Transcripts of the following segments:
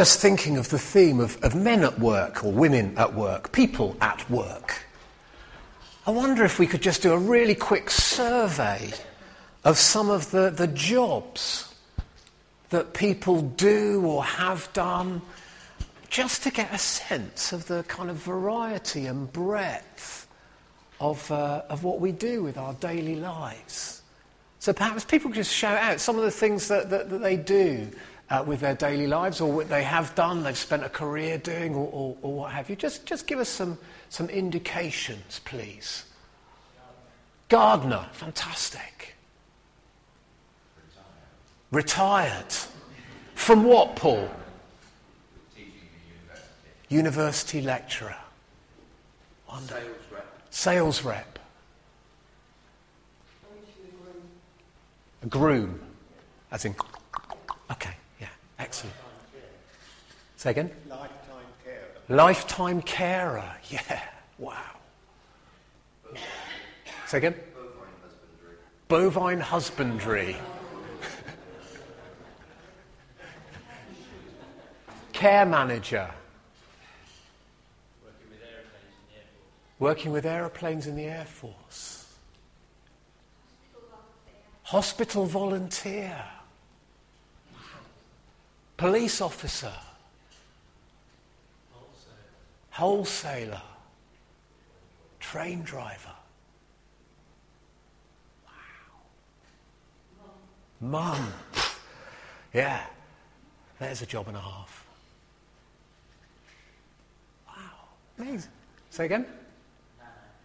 just thinking of the theme of, of men at work or women at work, people at work. I wonder if we could just do a really quick survey of some of the, the jobs that people do or have done, just to get a sense of the kind of variety and breadth of, uh, of what we do with our daily lives. So perhaps people could just shout out some of the things that, that, that they do uh, with their daily lives or what they have done, they've spent a career doing, or, or, or what have you. Just, just give us some, some indications, please. Gardener, fantastic. Retired. From what, Paul? University. university. lecturer. Wonder. Sales rep. Sales rep. A groom. As in. Okay, Say again? Lifetime carer. Lifetime carer, yeah, wow. Say again? Bovine husbandry. Care manager. Working with aeroplanes in the Air Force. Hospital volunteer. Police officer. Wholesaler. Train driver. Wow. Mum. Yeah, there's a job and a half. Wow, amazing. Say again?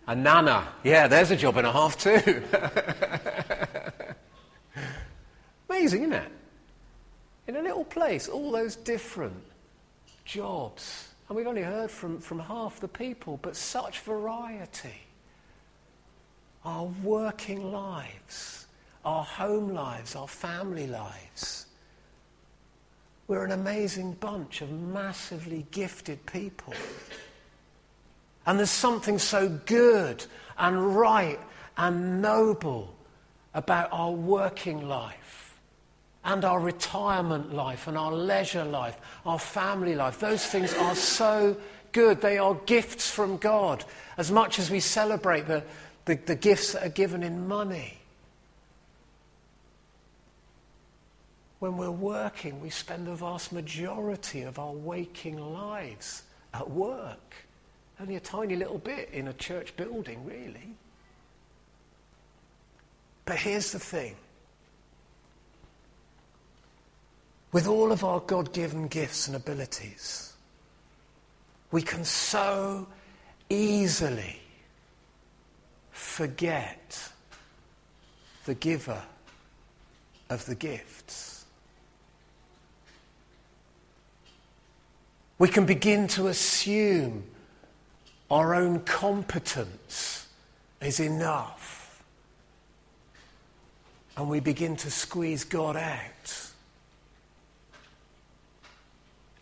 A nana. Yeah, there's a job and a half too. amazing, isn't it? In a little place, all those different jobs. And we've only heard from, from half the people, but such variety. Our working lives our home lives, our family lives. We're an amazing bunch of massively gifted people. And there's something so good and right and noble about our working life and our retirement life and our leisure life, our family life. Those things are so good. They are gifts from God as much as we celebrate the, the, the gifts that are given in money. When we're working, we spend the vast majority of our waking lives at work. Only a tiny little bit in a church building, really. But here's the thing with all of our God given gifts and abilities, we can so easily forget the giver of the gifts. We can begin to assume our own competence is enough. And we begin to squeeze God out.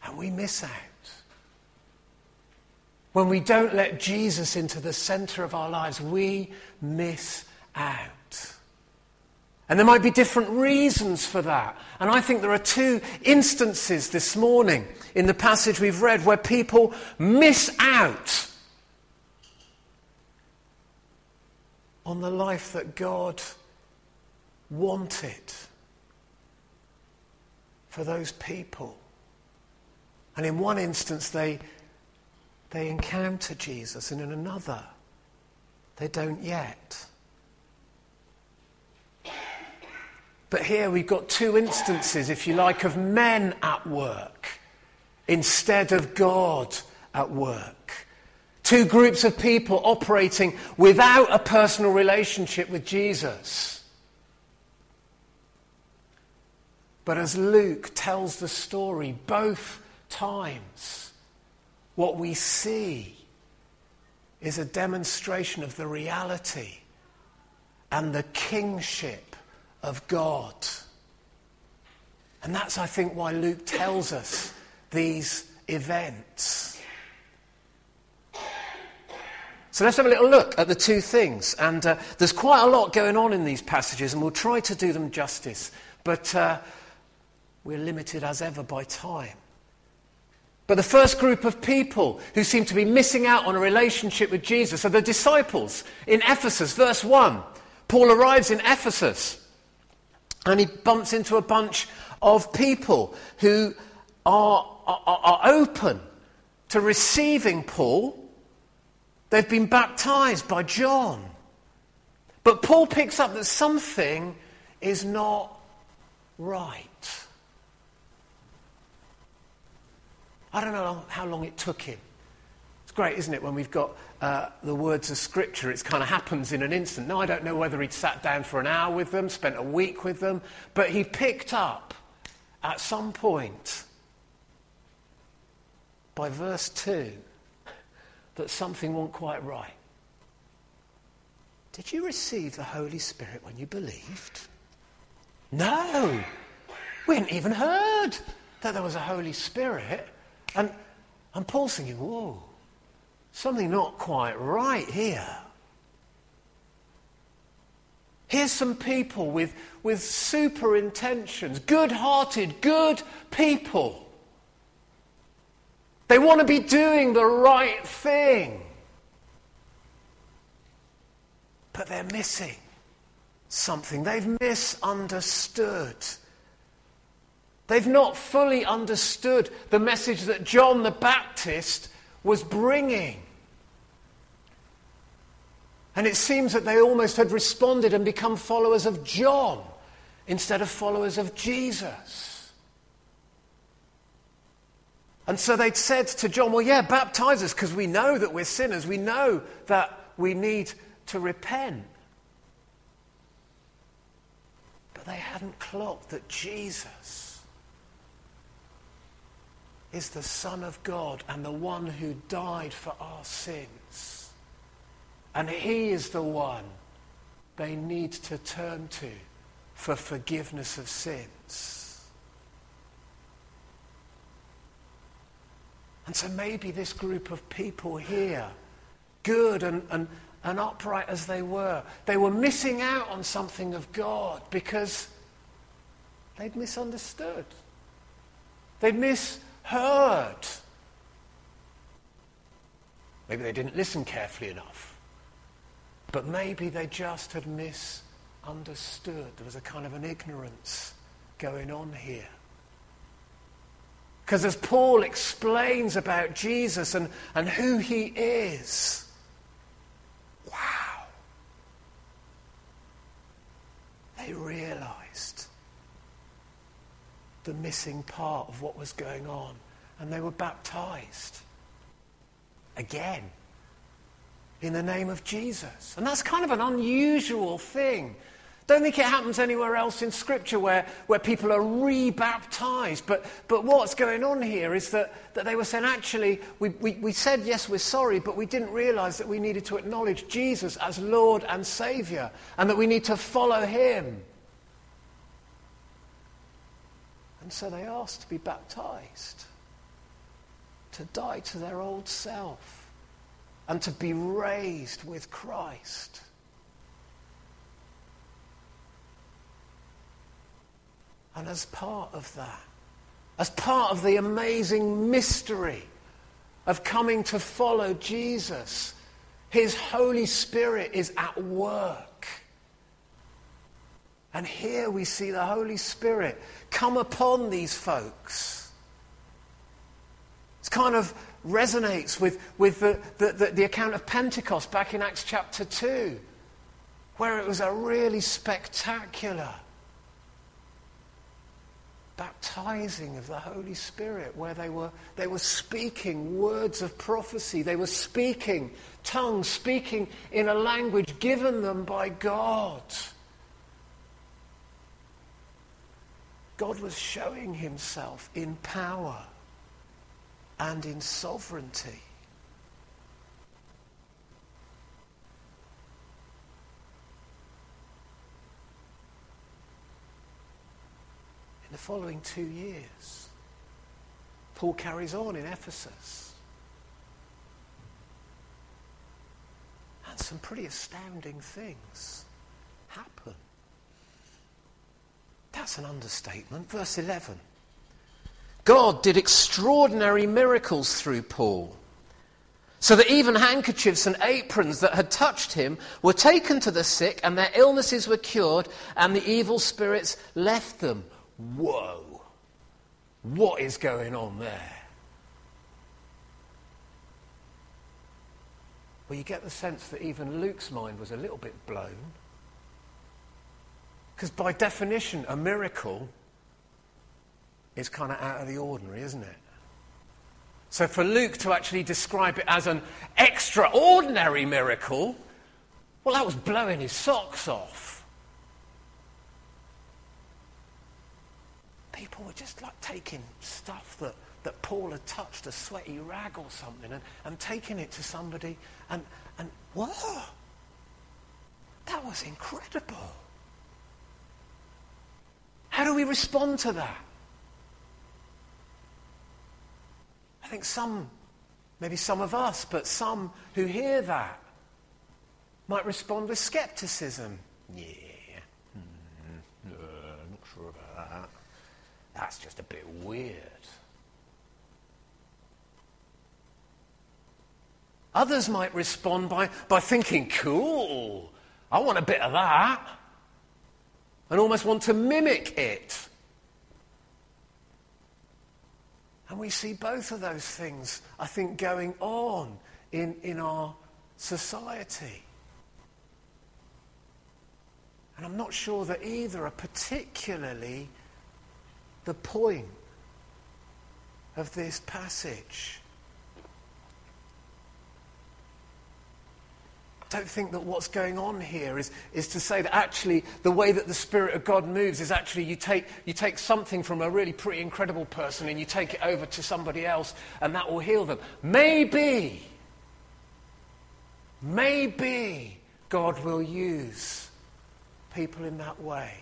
And we miss out. When we don't let Jesus into the center of our lives, we miss out. And there might be different reasons for that. And I think there are two instances this morning in the passage we've read where people miss out on the life that God wanted for those people. And in one instance, they, they encounter Jesus, and in another, they don't yet. But here we've got two instances, if you like, of men at work instead of God at work. Two groups of people operating without a personal relationship with Jesus. But as Luke tells the story, both times, what we see is a demonstration of the reality and the kingship of God. And that's, I think, why Luke tells us these events. So let's have a little look at the two things. And uh, there's quite a lot going on in these passages, and we'll try to do them justice. But uh, we're limited as ever by time. But the first group of people who seem to be missing out on a relationship with Jesus are the disciples in Ephesus. Verse 1. Paul arrives in Ephesus and he bumps into a bunch of people who are, are, are open to receiving Paul. They've been baptized by John. But Paul picks up that something is not right. I don't know how long it took him. It's great, isn't it, when we've got uh, the words of Scripture, it kind of happens in an instant. Now, I don't know whether he'd sat down for an hour with them, spent a week with them, but he picked up at some point by verse 2 that something wasn't quite right. Did you receive the Holy Spirit when you believed? No. We hadn't even heard that there was a Holy Spirit. And, and Paul's thinking, whoa, something not quite right here. Here's some people with, with super intentions, good hearted, good people. They want to be doing the right thing. But they're missing something. They've misunderstood. They've not fully understood the message that John the Baptist was bringing. And it seems that they almost had responded and become followers of John instead of followers of Jesus. And so they'd said to John, Well, yeah, baptize us because we know that we're sinners. We know that we need to repent. But they hadn't clocked that Jesus is the Son of God and the one who died for our sins. And he is the one they need to turn to for forgiveness of sins. And so maybe this group of people here, good and, and, and upright as they were, they were missing out on something of God because they'd misunderstood. They'd mis heard. Maybe they didn't listen carefully enough. But maybe they just had misunderstood. There was a kind of an ignorance going on here. Because as Paul explains about Jesus and, and who he is, wow, they realized the missing part of what was going on. And they were baptized again in the name of Jesus. And that's kind of an unusual thing. Don't think it happens anywhere else in Scripture where, where people are rebaptized. But, but what's going on here is that, that they were saying, actually, we, we, we said, yes, we're sorry, but we didn't realize that we needed to acknowledge Jesus as Lord and Savior and that we need to follow Him. And so they asked to be baptized, to die to their old self, and to be raised with Christ. And as part of that, as part of the amazing mystery of coming to follow Jesus, His Holy Spirit is at work and here we see the Holy Spirit come upon these folks. It kind of resonates with, with the, the, the, the account of Pentecost back in Acts chapter 2, where it was a really spectacular baptizing of the Holy Spirit, where they were, they were speaking words of prophecy. They were speaking tongues, speaking in a language given them by God. God was showing himself in power and in sovereignty. In the following two years, Paul carries on in Ephesus. And some pretty astounding things happen. That's an understatement. Verse 11. God did extraordinary miracles through Paul. So that even handkerchiefs and aprons that had touched him were taken to the sick, and their illnesses were cured, and the evil spirits left them. Whoa! What is going on there? Well, you get the sense that even Luke's mind was a little bit blown. Because by definition, a miracle is kind of out of the ordinary, isn't it? So for Luke to actually describe it as an extraordinary miracle, well, that was blowing his socks off. People were just like taking stuff that, that Paul had touched, a sweaty rag or something, and, and taking it to somebody, and, and whoa, that was incredible. How do we respond to that? I think some, maybe some of us, but some who hear that might respond with skepticism. Yeah, mm, I'm not sure about that. That's just a bit weird. Others might respond by, by thinking, cool, I want a bit of that, and almost want to mimic it. And we see both of those things, I think, going on in, in our society. And I'm not sure that either are particularly the point of this passage. Don't think that what's going on here is, is to say that actually the way that the Spirit of God moves is actually you take, you take something from a really pretty incredible person and you take it over to somebody else and that will heal them. Maybe, maybe God will use people in that way.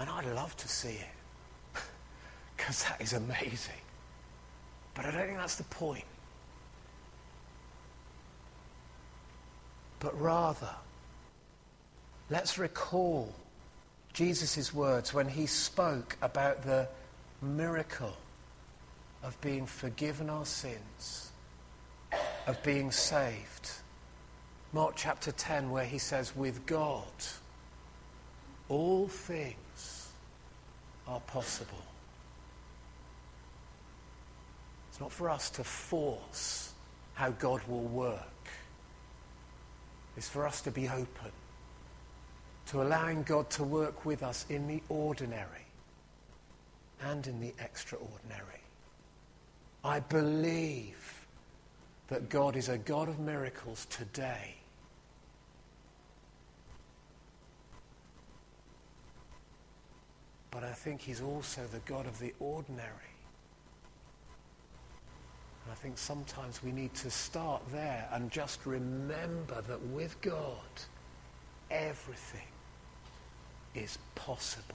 And I'd love to see it because that is amazing. But I don't think that's the point. But rather, let's recall Jesus' words when he spoke about the miracle of being forgiven our sins, of being saved. Mark chapter 10, where he says, With God, all things are possible. It's not for us to force how God will work is for us to be open to allowing God to work with us in the ordinary and in the extraordinary. I believe that God is a God of miracles today. But I think he's also the God of the ordinary. I think sometimes we need to start there and just remember that with God, everything is possible.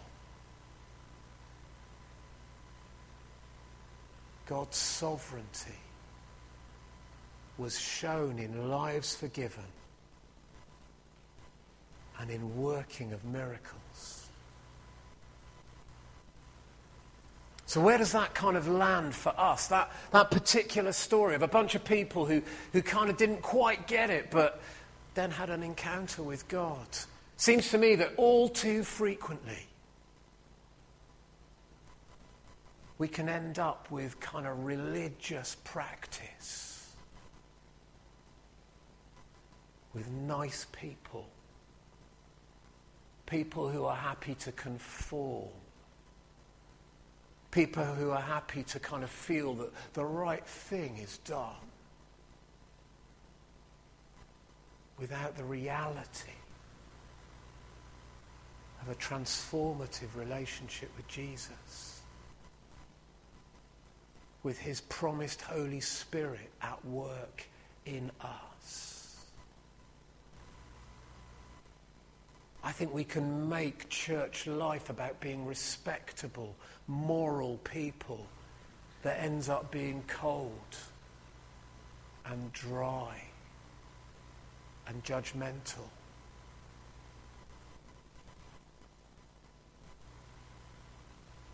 God's sovereignty was shown in lives forgiven and in working of miracles. So, where does that kind of land for us? That, that particular story of a bunch of people who, who kind of didn't quite get it, but then had an encounter with God. Seems to me that all too frequently we can end up with kind of religious practice, with nice people, people who are happy to conform People who are happy to kind of feel that the right thing is done without the reality of a transformative relationship with Jesus, with his promised Holy Spirit at work in us. I think we can make church life about being respectable moral people that ends up being cold and dry and judgmental.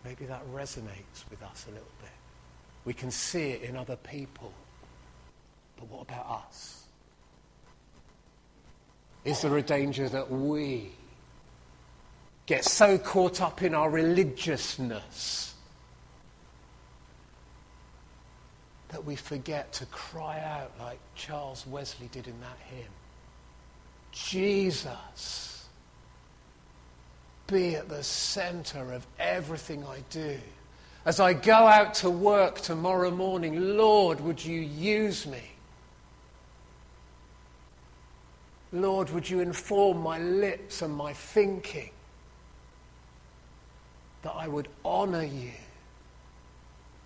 maybe that resonates with us a little bit. We can see it in other people. But what about us? Is there a danger that we get so caught up in our religiousness that we forget to cry out like Charles Wesley did in that hymn Jesus, be at the center of everything I do. As I go out to work tomorrow morning, Lord, would you use me? Lord, would you inform my lips and my thinking that I would honor you?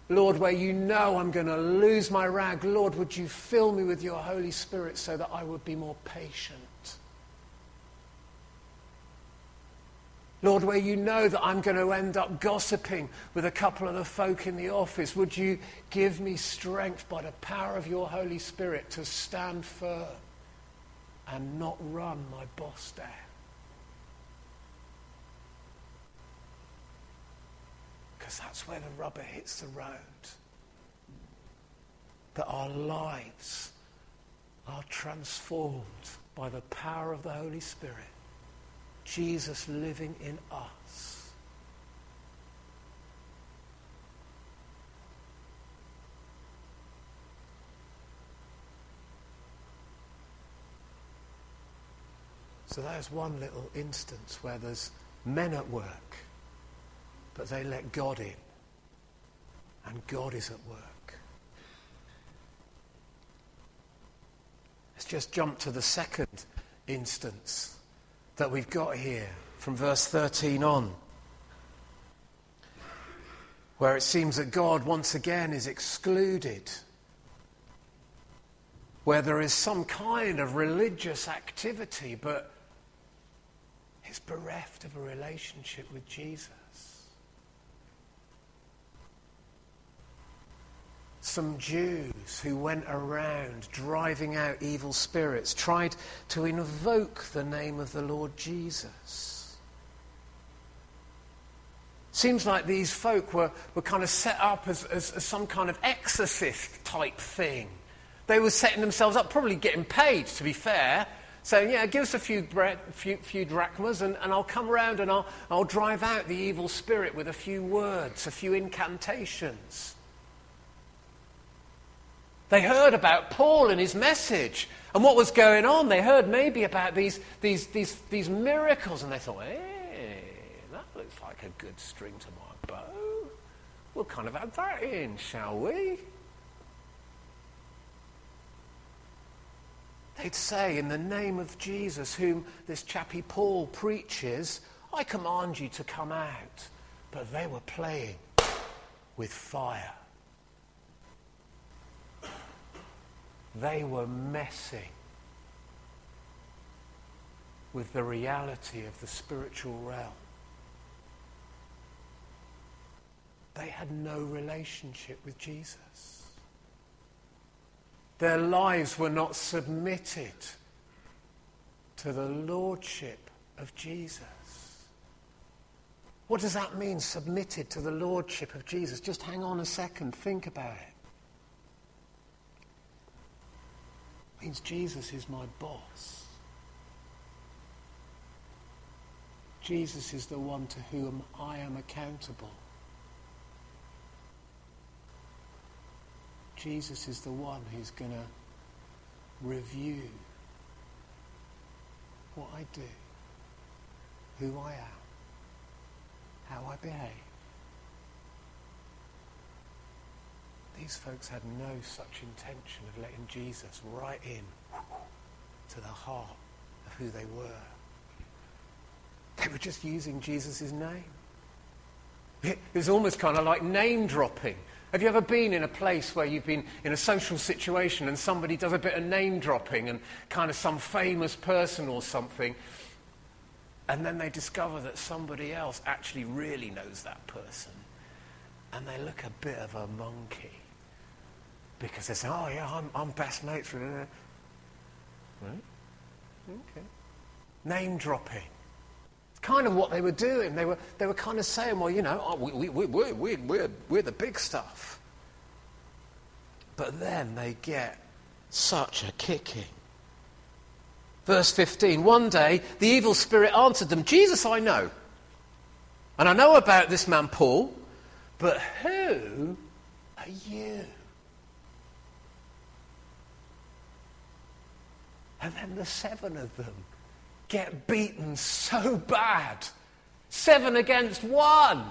Lord, where you know I'm going to lose my rag, Lord, would you fill me with your Holy Spirit so that I would be more patient? Lord, where you know that I'm going to end up gossiping with a couple of the folk in the office, would you give me strength by the power of your Holy Spirit to stand firm? and not run my boss down. Because that's where the rubber hits the road. That our lives are transformed by the power of the Holy Spirit. Jesus living in us. So there's one little instance where there's men at work, but they let God in, and God is at work. Let's just jump to the second instance that we've got here from verse 13 on, where it seems that God once again is excluded where there is some kind of religious activity, but is bereft of a relationship with Jesus. Some Jews who went around driving out evil spirits tried to invoke the name of the Lord Jesus. Seems like these folk were, were kind of set up as, as, as some kind of exorcist type thing. They were setting themselves up, probably getting paid, to be fair, saying, Yeah, give us a few, bread, few, few drachmas and, and I'll come round and I'll, I'll drive out the evil spirit with a few words, a few incantations. They heard about Paul and his message and what was going on. They heard maybe about these, these, these, these miracles and they thought, hey, that looks like a good string to my bow. We'll kind of add that in, shall we? They'd say, In the name of Jesus, whom this chappie Paul preaches, I command you to come out. But they were playing with fire. They were messing with the reality of the spiritual realm. They had no relationship with Jesus. Their lives were not submitted to the lordship of Jesus. What does that mean, submitted to the lordship of Jesus? Just hang on a second, think about it. Means Jesus is my boss. Jesus is the one to whom I am accountable. Jesus is the one who's going to review what I do, who I am, how I behave. These folks had no such intention of letting Jesus right in to the heart of who they were. They were just using Jesus' name. It was almost kind of like name dropping. Have you ever been in a place where you've been in a social situation and somebody does a bit of name dropping and kind of some famous person or something, and then they discover that somebody else actually really knows that person, and they look a bit of a monkey because they say, "Oh yeah, I'm, I'm best mates with her." Right? Okay. Name dropping. It's kind of what they were doing. They were, they were kind of saying, well, you know, oh, we, we, we, we, we, we're, we're the big stuff. But then they get such a kicking. Verse 15 One day the evil spirit answered them, Jesus I know. And I know about this man Paul, but who are you? And then the seven of them get beaten so bad, seven against one,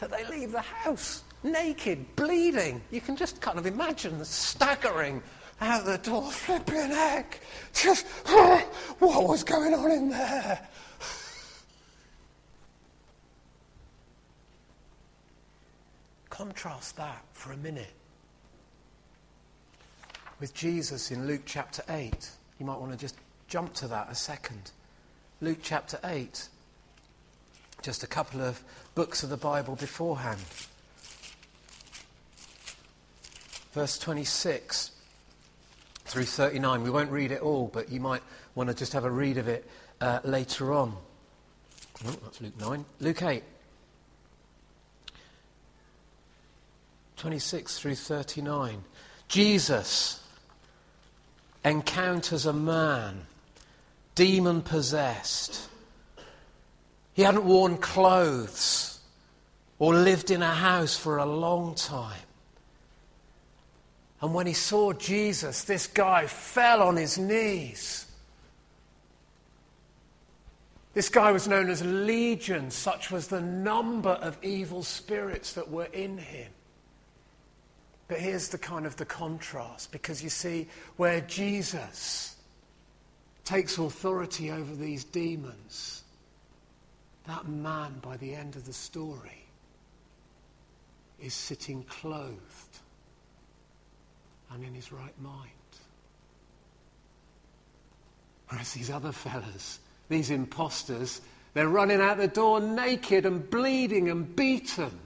that they leave the house naked, bleeding. You can just kind of imagine the staggering out the door, flipping heck. Just, what was going on in there? Contrast that for a minute with Jesus in Luke chapter 8. You might want to just jump to that a second. Luke chapter 8. Just a couple of books of the Bible beforehand. Verse 26 through 39. We won't read it all, but you might want to just have a read of it uh, later on. Oh, that's Luke 9. Luke 8. 26 through 39. Jesus encounters a man, demon possessed. He hadn't worn clothes or lived in a house for a long time. And when he saw Jesus, this guy fell on his knees. This guy was known as Legion, such was the number of evil spirits that were in him. But here's the kind of the contrast, because you see, where Jesus takes authority over these demons, that man, by the end of the story, is sitting clothed and in his right mind. Whereas these other fellas, these imposters, they're running out the door naked and bleeding and beaten.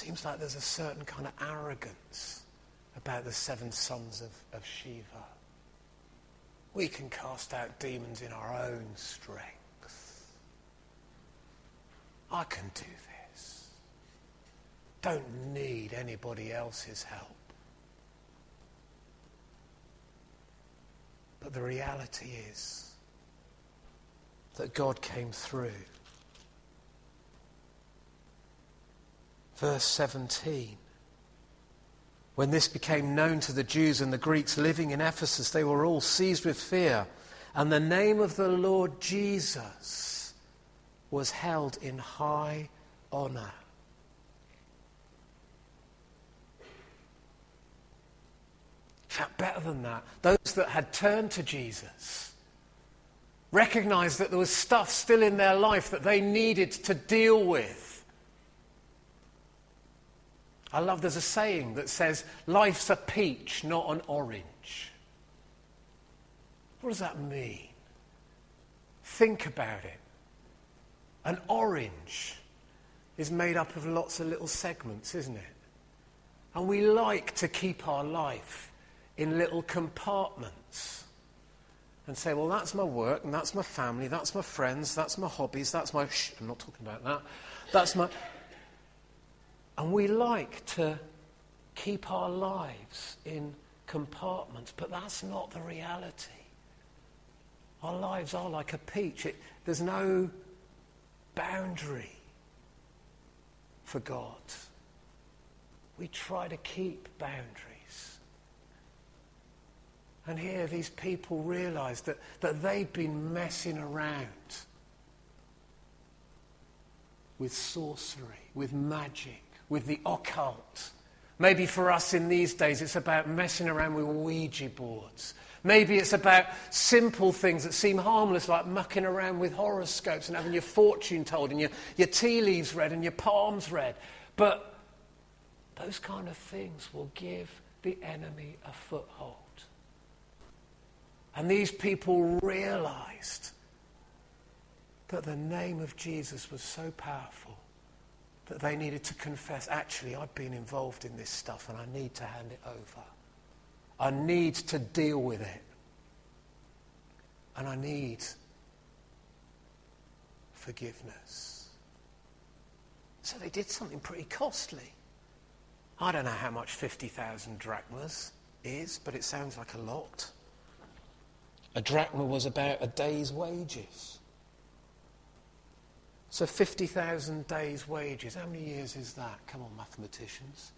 Seems like there's a certain kind of arrogance about the seven sons of, of Sceva. We can cast out demons in our own strength. I can do this. Don't need anybody else's help. But the reality is that God came through. Verse 17. When this became known to the Jews and the Greeks living in Ephesus, they were all seized with fear. And the name of the Lord Jesus was held in high honor. In fact, better than that, those that had turned to Jesus recognized that there was stuff still in their life that they needed to deal with. I love there's a saying that says, Life's a peach, not an orange. What does that mean? Think about it. An orange is made up of lots of little segments, isn't it? And we like to keep our life in little compartments and say, well, that's my work, and that's my family, that's my friends, that's my hobbies, that's my. Shh, I'm not talking about that. That's my. And we like to keep our lives in compartments, but that's not the reality. Our lives are like a peach. It, there's no boundary for God. We try to keep boundaries. And here these people realize that, that they've been messing around with sorcery, with magic, with the occult. Maybe for us in these days, it's about messing around with Ouija boards Maybe it's about simple things that seem harmless, like mucking around with horoscopes and having your fortune told and your, your tea leaves read and your palms read. But those kind of things will give the enemy a foothold. And these people realized that the name of Jesus was so powerful that they needed to confess actually, I've been involved in this stuff and I need to hand it over. I need to deal with it. And I need forgiveness. So they did something pretty costly. I don't know how much 50,000 drachmas is, but it sounds like a lot. A drachma was about a day's wages. So 50,000 days' wages. How many years is that? Come on, mathematicians.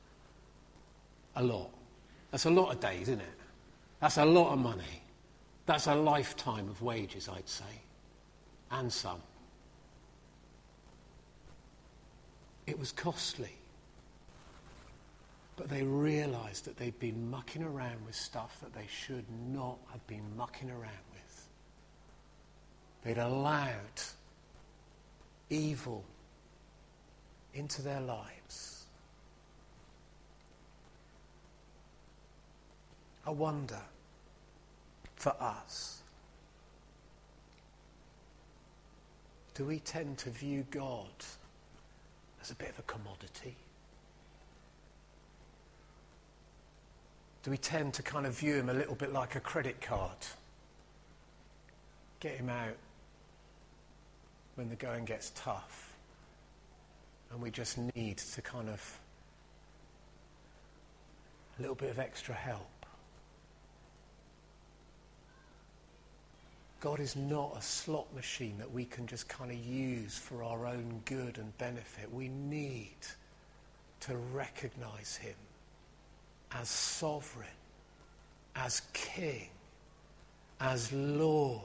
A lot. That's a lot of days, isn't it? That's a lot of money. That's a lifetime of wages, I'd say. And some. It was costly. But they realized that they'd been mucking around with stuff that they should not have been mucking around with. They'd allowed evil into their lives. I wonder for us, do we tend to view God as a bit of a commodity? Do we tend to kind of view him a little bit like a credit card? Get him out when the going gets tough and we just need to kind of a little bit of extra help. God is not a slot machine that we can just kind of use for our own good and benefit. We need to recognize Him as sovereign, as King, as Lord,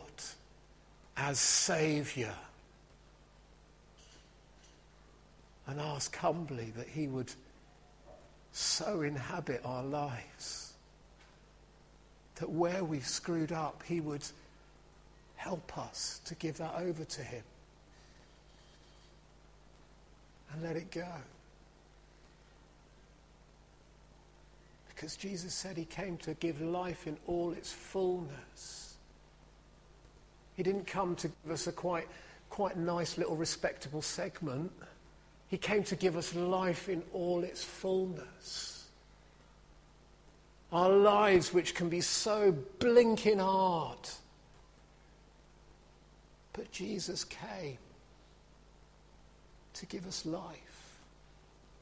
as Saviour. And ask humbly that He would so inhabit our lives that where we've screwed up, He would help us to give that over to Him and let it go. Because Jesus said he came to give life in all its fullness. He didn't come to give us a quite, quite nice little respectable segment. He came to give us life in all its fullness. Our lives, which can be so blinking hard. But Jesus came to give us life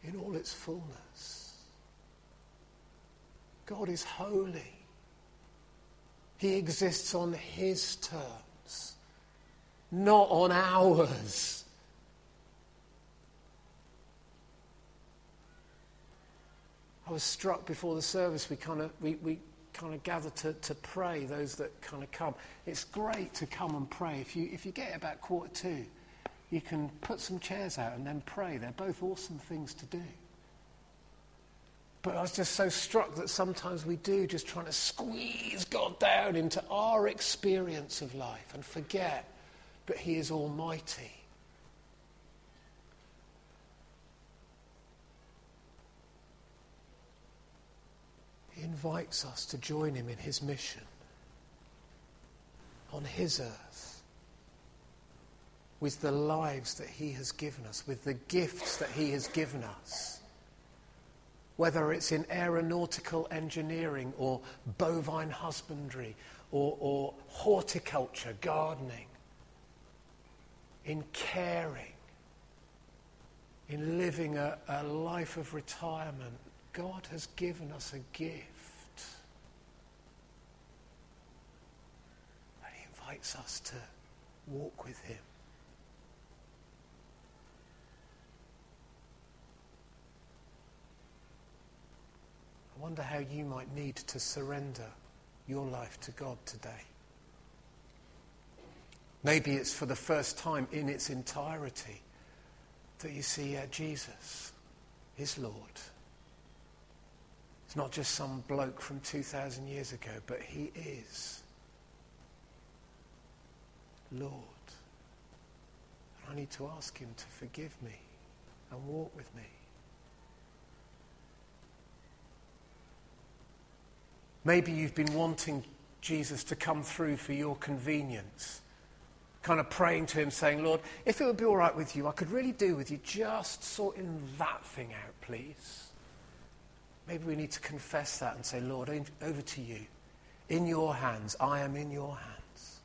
in all its fullness. God is holy. He exists on His terms, not on ours. I was struck before the service. We kind of we, we kind of gather to, to pray. Those that kind of come, it's great to come and pray. If you if you get about quarter to, you can put some chairs out and then pray. They're both awesome things to do. But I was just so struck that sometimes we do just trying to squeeze God down into our experience of life and forget that He is Almighty. He invites us to join Him in His mission on His earth with the lives that He has given us, with the gifts that He has given us whether it's in aeronautical engineering or bovine husbandry or, or horticulture, gardening, in caring, in living a, a life of retirement. God has given us a gift. And He invites us to walk with Him. I wonder how you might need to surrender your life to God today. Maybe it's for the first time in its entirety that you see yeah, Jesus is Lord. It's not just some bloke from 2,000 years ago, but he is Lord. And I need to ask him to forgive me and walk with me. Maybe you've been wanting Jesus to come through for your convenience kind of praying to Him, saying, Lord, if it would be all right with you, I could really do with you just sorting that thing out, please. Maybe we need to confess that and say, Lord, over to you. In your hands. I am in your hands.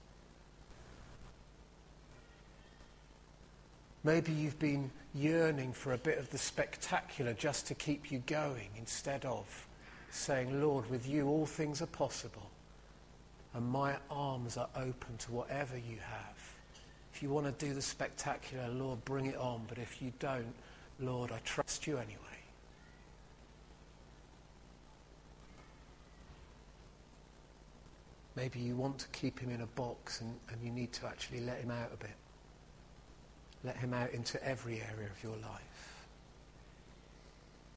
Maybe you've been yearning for a bit of the spectacular just to keep you going instead of saying, Lord, with you all things are possible and my arms are open to whatever you have. If you want to do the spectacular, Lord, bring it on. But if you don't, Lord, I trust you anyway. Maybe you want to keep him in a box and, and you need to actually let him out a bit. Let him out into every area of your life.